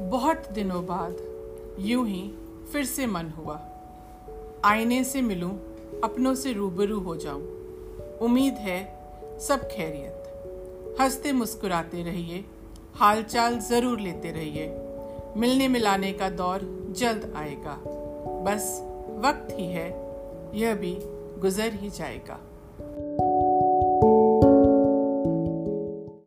बहुत दिनों बाद यूँ ही फिर से मन हुआ। आईने से मिलूं, अपनों से रूबरू हो जाऊँ। उम्मीद है सब खैरियत। हँसते मुस्कुराते रहिए, हालचाल ज़रूर लेते रहिए। मिलने मिलाने का दौर जल्द आएगा। बस वक्त ही है, यह भी गुजर ही जाएगा।